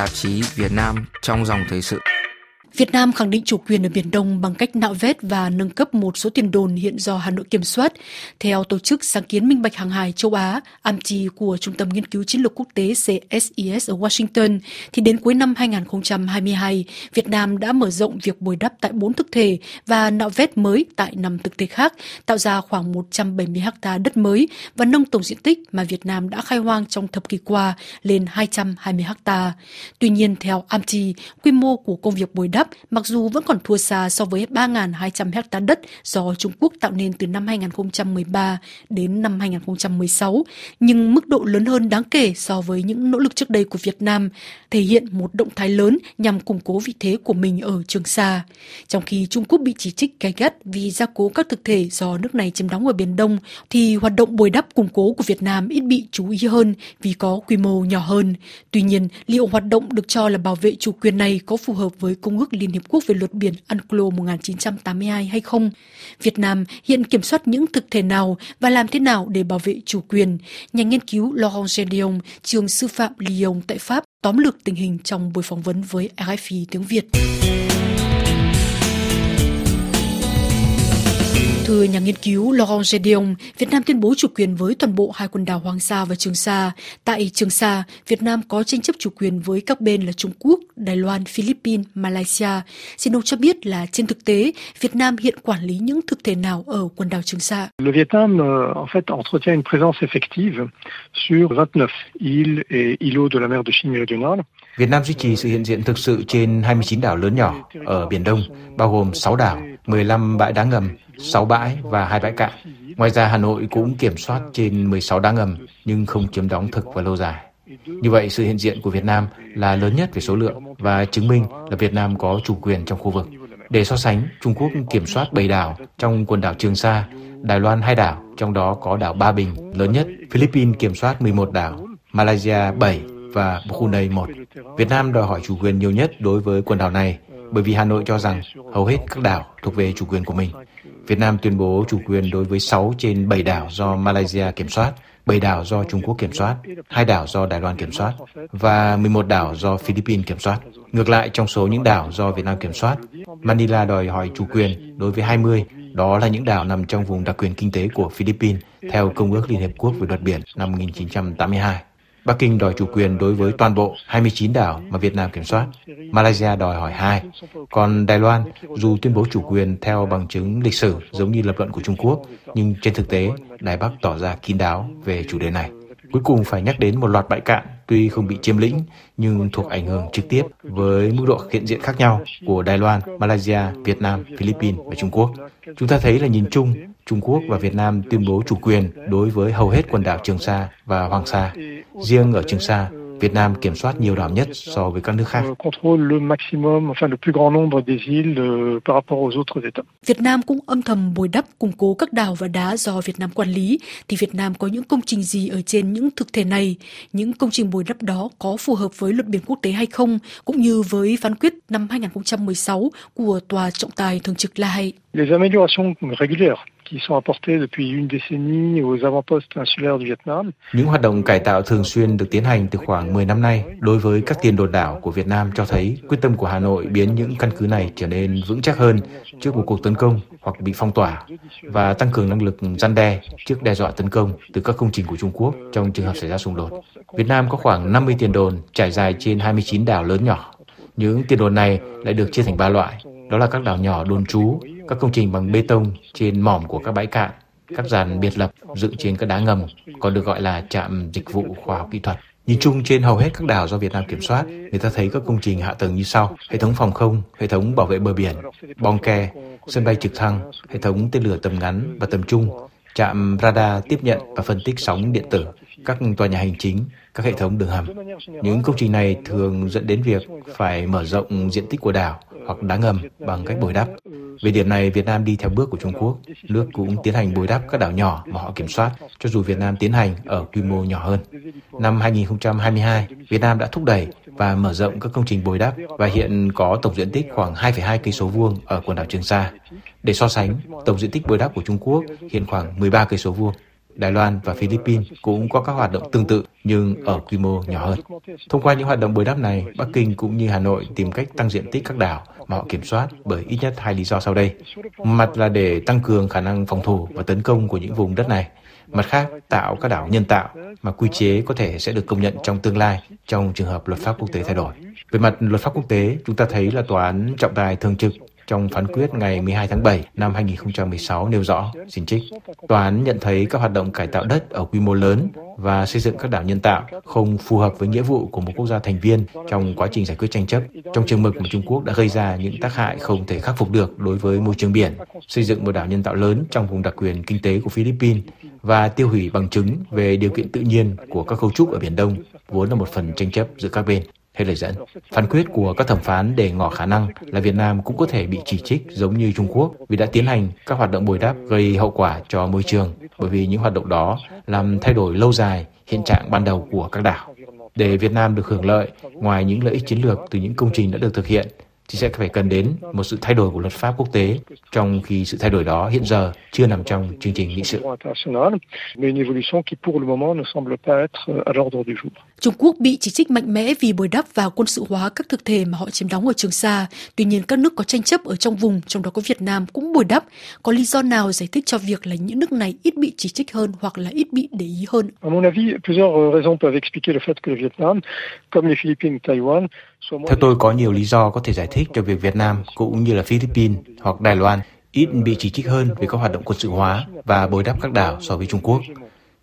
tạp chí Việt Nam trong dòng thời sự. Việt Nam khẳng định chủ quyền ở Biển Đông bằng cách nạo vét và nâng cấp một số tiền đồn hiện do Hà Nội kiểm soát. Theo Tổ chức Sáng kiến Minh bạch Hàng hải châu Á, AMCHI của Trung tâm Nghiên cứu Chiến lược Quốc tế CSIS ở Washington, thì đến cuối năm 2022, Việt Nam đã mở rộng việc bồi đắp tại bốn thực thể và nạo vét mới tại năm thực thể khác, tạo ra khoảng 170 ha đất mới và nâng tổng diện tích mà Việt Nam đã khai hoang trong thập kỷ qua lên 220 ha. Tuy nhiên, theo AMCHI, quy mô của công việc bồi đắp mặc dù vẫn còn thua xa so với 3.200 hecta đất do Trung Quốc tạo nên từ năm 2013 đến năm 2016, nhưng mức độ lớn hơn đáng kể so với những nỗ lực trước đây của Việt Nam, thể hiện một động thái lớn nhằm củng cố vị thế của mình ở Trường Sa. Trong khi Trung Quốc bị chỉ trích gay gắt vì gia cố các thực thể do nước này chiếm đóng ở Biển Đông, thì hoạt động bồi đắp củng cố của Việt Nam ít bị chú ý hơn vì có quy mô nhỏ hơn. Tuy nhiên, liệu hoạt động được cho là bảo vệ chủ quyền này có phù hợp với Công ước Liên Hiệp Quốc về luật biển UNCLOS 1982 hay không? Việt Nam hiện kiểm soát những thực thể nào và làm thế nào để bảo vệ chủ quyền? Nhà nghiên cứu Laurent Gedeon, trường sư phạm Lyon tại Pháp, tóm lược tình hình trong buổi phỏng vấn với RFI tiếng Việt. Thưa nhà nghiên cứu Laurent Gedeon, Việt Nam tuyên bố chủ quyền với toàn bộ hai quần đảo Hoàng Sa và Trường Sa. Tại Trường Sa, Việt Nam có tranh chấp chủ quyền với các bên là Trung Quốc, Đài Loan, Philippines, Malaysia. Xin ông cho biết là trên thực tế, Việt Nam hiện quản lý những thực thể nào ở quần đảo Trường Sa? Le Vietnam, euh, en fait, entretient une présence effective sur 29 îles et îlots de la mer de Chine méridionale. Việt Nam duy trì sự hiện diện thực sự trên 29 đảo lớn nhỏ ở Biển Đông, bao gồm 6 đảo, 15 bãi đá ngầm, 6 bãi và hai bãi cạn. Ngoài ra, Hà Nội cũng kiểm soát trên 16 đá ngầm nhưng không chiếm đóng thực và lâu dài. Như vậy, sự hiện diện của Việt Nam là lớn nhất về số lượng và chứng minh là Việt Nam có chủ quyền trong khu vực. Để so sánh, Trung Quốc kiểm soát 7 đảo trong quần đảo Trường Sa, Đài Loan hai đảo, trong đó có đảo Ba Bình lớn nhất, Philippines kiểm soát 11 đảo, Malaysia 7 và Brunei 1. Việt Nam đòi hỏi chủ quyền nhiều nhất đối với quần đảo này bởi vì Hà Nội cho rằng hầu hết các đảo thuộc về chủ quyền của mình. Việt Nam tuyên bố chủ quyền đối với 6 trên 7 đảo do Malaysia kiểm soát, 7 đảo do Trung Quốc kiểm soát, 2 đảo do Đài Loan kiểm soát và 11 đảo do Philippines kiểm soát. Ngược lại, trong số những đảo do Việt Nam kiểm soát, Manila đòi hỏi chủ quyền đối với 20, đó là những đảo nằm trong vùng đặc quyền kinh tế của Philippines theo Công ước Liên Hiệp Quốc về luật biển năm 1982. Bắc Kinh đòi chủ quyền đối với toàn bộ 29 đảo mà Việt Nam kiểm soát. Malaysia đòi hỏi hai. Còn Đài Loan, dù tuyên bố chủ quyền theo bằng chứng lịch sử giống như lập luận của Trung Quốc, nhưng trên thực tế, Đài Bắc tỏ ra kín đáo về chủ đề này. Cuối cùng phải nhắc đến một loạt bãi cạn tuy không bị chiếm lĩnh nhưng thuộc ảnh hưởng trực tiếp với mức độ hiện diện khác nhau của Đài Loan, Malaysia, Việt Nam, Philippines và Trung Quốc. Chúng ta thấy là nhìn chung, Trung Quốc và Việt Nam tuyên bố chủ quyền đối với hầu hết quần đảo Trường Sa và Hoàng Sa. Riêng ở Trường Sa, Việt Nam kiểm soát nhiều đảo nhất so với các nước khác. Việt Nam cũng âm thầm bồi đắp củng cố các đảo và đá do Việt Nam quản lý, thì Việt Nam có những công trình gì ở trên những thực thể này? Những công trình bồi đắp đó có phù hợp với luật biển quốc tế hay không, cũng như với phán quyết năm 2016 của Tòa trọng tài thường trực La Hay? Les améliorations régulières qui sont apportées depuis une décennie aux avant-postes insulaires du Vietnam. Những hoạt động cải tạo thường xuyên được tiến hành từ khoảng 10 năm nay đối với các tiền đồn đảo của Việt Nam cho thấy quyết tâm của Hà Nội biến những căn cứ này trở nên vững chắc hơn trước một cuộc tấn công hoặc bị phong tỏa và tăng cường năng lực gian đe trước đe dọa tấn công từ các công trình của Trung Quốc trong trường hợp xảy ra xung đột. Việt Nam có khoảng 50 tiền đồn trải dài trên 29 đảo lớn nhỏ. Những tiền đồn này lại được chia thành ba loại, đó là các đảo nhỏ đồn trú, các công trình bằng bê tông trên mỏm của các bãi cạn, các dàn biệt lập dựng trên các đá ngầm, còn được gọi là trạm dịch vụ khoa học kỹ thuật. Nhìn chung trên hầu hết các đảo do Việt Nam kiểm soát, người ta thấy các công trình hạ tầng như sau: hệ thống phòng không, hệ thống bảo vệ bờ biển, bong ke, sân bay trực thăng, hệ thống tên lửa tầm ngắn và tầm trung, trạm radar tiếp nhận và phân tích sóng điện tử, các tòa nhà hành chính, các hệ thống đường hầm. Những công trình này thường dẫn đến việc phải mở rộng diện tích của đảo hoặc đá ngầm bằng cách bồi đắp. Về điểm này, Việt Nam đi theo bước của Trung Quốc. Nước cũng tiến hành bồi đắp các đảo nhỏ mà họ kiểm soát, cho dù Việt Nam tiến hành ở quy mô nhỏ hơn. Năm 2022, Việt Nam đã thúc đẩy và mở rộng các công trình bồi đắp và hiện có tổng diện tích khoảng 2,2 cây số vuông ở quần đảo Trường Sa. Để so sánh, tổng diện tích bồi đắp của Trung Quốc hiện khoảng 13 cây số vuông. Đài Loan và Philippines cũng có các hoạt động tương tự nhưng ở quy mô nhỏ hơn. Thông qua những hoạt động bồi đắp này, Bắc Kinh cũng như Hà Nội tìm cách tăng diện tích các đảo mà họ kiểm soát bởi ít nhất hai lý do sau đây. Mặt là để tăng cường khả năng phòng thủ và tấn công của những vùng đất này. Mặt khác, tạo các đảo nhân tạo mà quy chế có thể sẽ được công nhận trong tương lai trong trường hợp luật pháp quốc tế thay đổi. Về mặt luật pháp quốc tế, chúng ta thấy là tòa án trọng tài thường trực trong phán quyết ngày 12 tháng 7 năm 2016 nêu rõ, xin trích, tòa án nhận thấy các hoạt động cải tạo đất ở quy mô lớn và xây dựng các đảo nhân tạo không phù hợp với nghĩa vụ của một quốc gia thành viên trong quá trình giải quyết tranh chấp, trong trường mực mà Trung Quốc đã gây ra những tác hại không thể khắc phục được đối với môi trường biển, xây dựng một đảo nhân tạo lớn trong vùng đặc quyền kinh tế của Philippines và tiêu hủy bằng chứng về điều kiện tự nhiên của các cấu trúc ở Biển Đông, vốn là một phần tranh chấp giữa các bên. Hết lời dẫn. Phán quyết của các thẩm phán để ngỏ khả năng là Việt Nam cũng có thể bị chỉ trích giống như Trung Quốc vì đã tiến hành các hoạt động bồi đắp gây hậu quả cho môi trường bởi vì những hoạt động đó làm thay đổi lâu dài hiện trạng ban đầu của các đảo. Để Việt Nam được hưởng lợi, ngoài những lợi ích chiến lược từ những công trình đã được thực hiện, thì sẽ phải cần đến một sự thay đổi của luật pháp quốc tế, trong khi sự thay đổi đó hiện giờ chưa nằm trong chương trình nghị sự. Trung Quốc bị chỉ trích mạnh mẽ vì bồi đắp và quân sự hóa các thực thể mà họ chiếm đóng ở Trường Sa. Tuy nhiên, các nước có tranh chấp ở trong vùng, trong đó có Việt Nam cũng bồi đắp. Có lý do nào giải thích cho việc là những nước này ít bị chỉ trích hơn hoặc là ít bị để ý hơn? Theo tôi, có nhiều lý do có thể giải thích cho việc Việt Nam cũng như là Philippines hoặc Đài Loan ít bị chỉ trích hơn về các hoạt động quân sự hóa và bồi đắp các đảo so với Trung Quốc.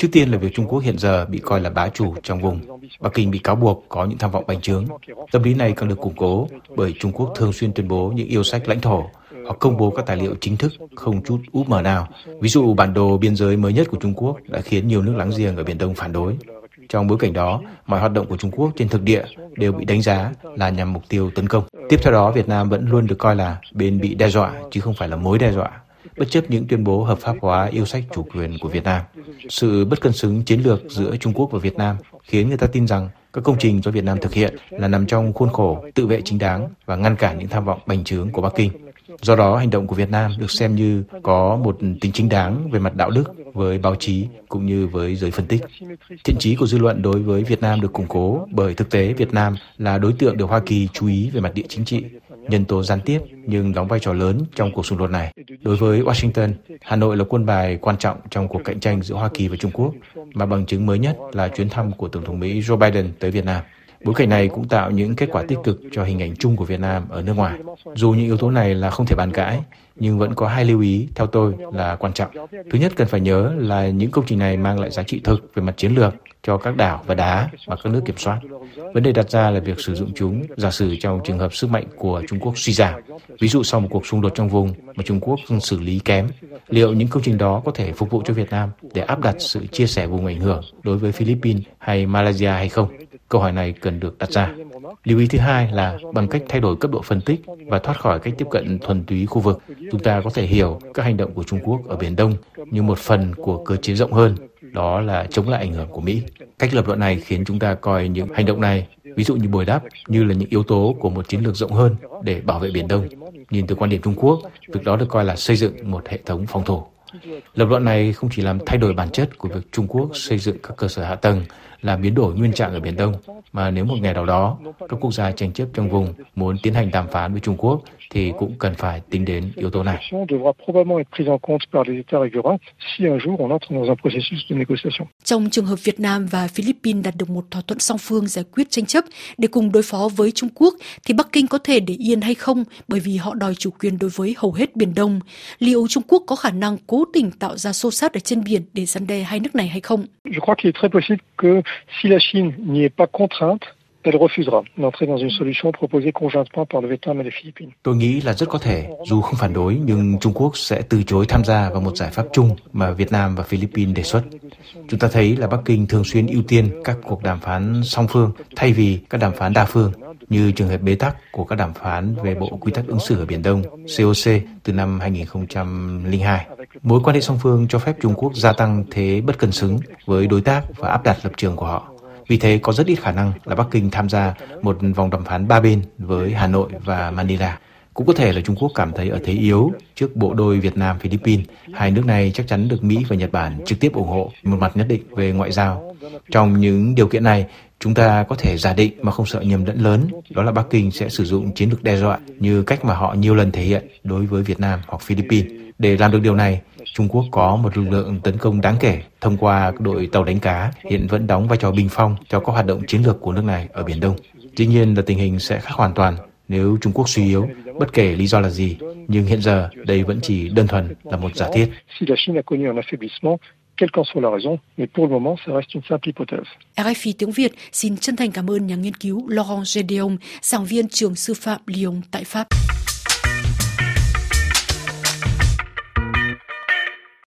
Trước tiên là việc Trung Quốc hiện giờ bị coi là bá chủ trong vùng. Bắc Kinh bị cáo buộc có những tham vọng bành trướng. Tâm lý này càng được củng cố bởi Trung Quốc thường xuyên tuyên bố những yêu sách lãnh thổ hoặc công bố các tài liệu chính thức không chút úp mở nào. Ví dụ bản đồ biên giới mới nhất của Trung Quốc đã khiến nhiều nước láng giềng ở Biển Đông phản đối. Trong bối cảnh đó, mọi hoạt động của Trung Quốc trên thực địa đều bị đánh giá là nhằm mục tiêu tấn công. Tiếp theo đó, Việt Nam vẫn luôn được coi là bên bị đe dọa chứ không phải là mối đe dọa bất chấp những tuyên bố hợp pháp hóa yêu sách chủ quyền của Việt Nam. Sự bất cân xứng chiến lược giữa Trung Quốc và Việt Nam khiến người ta tin rằng các công trình do Việt Nam thực hiện là nằm trong khuôn khổ tự vệ chính đáng và ngăn cản những tham vọng bành trướng của Bắc Kinh. Do đó, hành động của Việt Nam được xem như có một tính chính đáng về mặt đạo đức với báo chí cũng như với giới phân tích. Thiện chí của dư luận đối với Việt Nam được củng cố bởi thực tế Việt Nam là đối tượng được Hoa Kỳ chú ý về mặt địa chính trị, nhân tố gián tiếp nhưng đóng vai trò lớn trong cuộc xung đột này. Đối với Washington, Hà Nội là quân bài quan trọng trong cuộc cạnh tranh giữa Hoa Kỳ và Trung Quốc, mà bằng chứng mới nhất là chuyến thăm của Tổng thống Mỹ Joe Biden tới Việt Nam. Bối cảnh này cũng tạo những kết quả tích cực cho hình ảnh chung của Việt Nam ở nước ngoài. Dù những yếu tố này là không thể bàn cãi, nhưng vẫn có hai lưu ý theo tôi là quan trọng. Thứ nhất cần phải nhớ là những công trình này mang lại giá trị thực về mặt chiến lược cho các đảo và đá mà các nước kiểm soát. Vấn đề đặt ra là việc sử dụng chúng giả sử trong trường hợp sức mạnh của Trung Quốc suy giảm. Ví dụ sau một cuộc xung đột trong vùng mà Trung Quốc xử lý kém, liệu những công trình đó có thể phục vụ cho Việt Nam để áp đặt sự chia sẻ vùng ảnh hưởng đối với Philippines hay Malaysia hay không? Câu hỏi này cần được đặt ra. Lưu ý thứ hai là bằng cách thay đổi cấp độ phân tích và thoát khỏi cách tiếp cận thuần túy khu vực, chúng ta có thể hiểu các hành động của Trung Quốc ở Biển Đông như một phần của cơ chế rộng hơn, đó là chống lại ảnh hưởng của Mỹ. Cách lập luận này khiến chúng ta coi những hành động này, ví dụ như bồi đắp, như là những yếu tố của một chiến lược rộng hơn để bảo vệ Biển Đông. Nhìn từ quan điểm Trung Quốc, việc đó được coi là xây dựng một hệ thống phòng thủ. Lập luận này không chỉ làm thay đổi bản chất của việc Trung Quốc xây dựng các cơ sở hạ tầng làm biến đổi nguyên trạng ở Biển Đông, mà nếu một ngày nào đó các quốc gia tranh chấp trong vùng muốn tiến hành đàm phán với Trung Quốc thì cũng cần phải tính đến yếu tố này. Trong trường hợp Việt Nam và Philippines đạt được một thỏa thuận song phương giải quyết tranh chấp để cùng đối phó với Trung Quốc, thì Bắc Kinh có thể để yên hay không bởi vì họ đòi chủ quyền đối với hầu hết Biển Đông. Liệu Trung Quốc có khả năng cố tình tạo ra xô xát ở trên biển để răn đe hai nước này hay không? Elle refusera d'entrer dans une solution proposée conjointement par le Vietnam et les Philippines. Tôi nghĩ là rất có thể, dù không phản đối, nhưng Trung Quốc sẽ từ chối tham gia vào một giải pháp chung mà Việt Nam và Philippines đề xuất. Chúng ta thấy là Bắc Kinh thường xuyên ưu tiên các cuộc đàm phán song phương thay vì các đàm phán đa phương, như trường hợp bế tắc của các đàm phán về Bộ Quy tắc ứng xử ở Biển Đông, COC, từ năm 2002. Mối quan hệ song phương cho phép Trung Quốc gia tăng thế bất cân xứng với đối tác và áp đặt lập trường của họ. Vì thế có rất ít khả năng là Bắc Kinh tham gia một vòng đàm phán ba bên với Hà Nội và Manila. Cũng có thể là Trung Quốc cảm thấy ở thế yếu trước bộ đôi Việt Nam Philippines. Hai nước này chắc chắn được Mỹ và Nhật Bản trực tiếp ủng hộ một mặt nhất định về ngoại giao. Trong những điều kiện này, chúng ta có thể giả định mà không sợ nhầm lẫn lớn, đó là Bắc Kinh sẽ sử dụng chiến lược đe dọa như cách mà họ nhiều lần thể hiện đối với Việt Nam hoặc Philippines. Để làm được điều này, Trung Quốc có một lực lượng tấn công đáng kể thông qua đội tàu đánh cá hiện vẫn đóng vai trò bình phong cho các hoạt động chiến lược của nước này ở Biển Đông. Dĩ nhiên là tình hình sẽ khác hoàn toàn nếu Trung Quốc suy yếu, bất kể lý do là gì, nhưng hiện giờ đây vẫn chỉ đơn thuần là một giả thiết quelle qu'en soit la raison, mais pour le moment, ça reste une simple hypothèse. RFI tiếng Việt xin chân thành cảm ơn nhà nghiên cứu Laurent Gédéon, giảng viên trường sư phạm Lyon tại Pháp.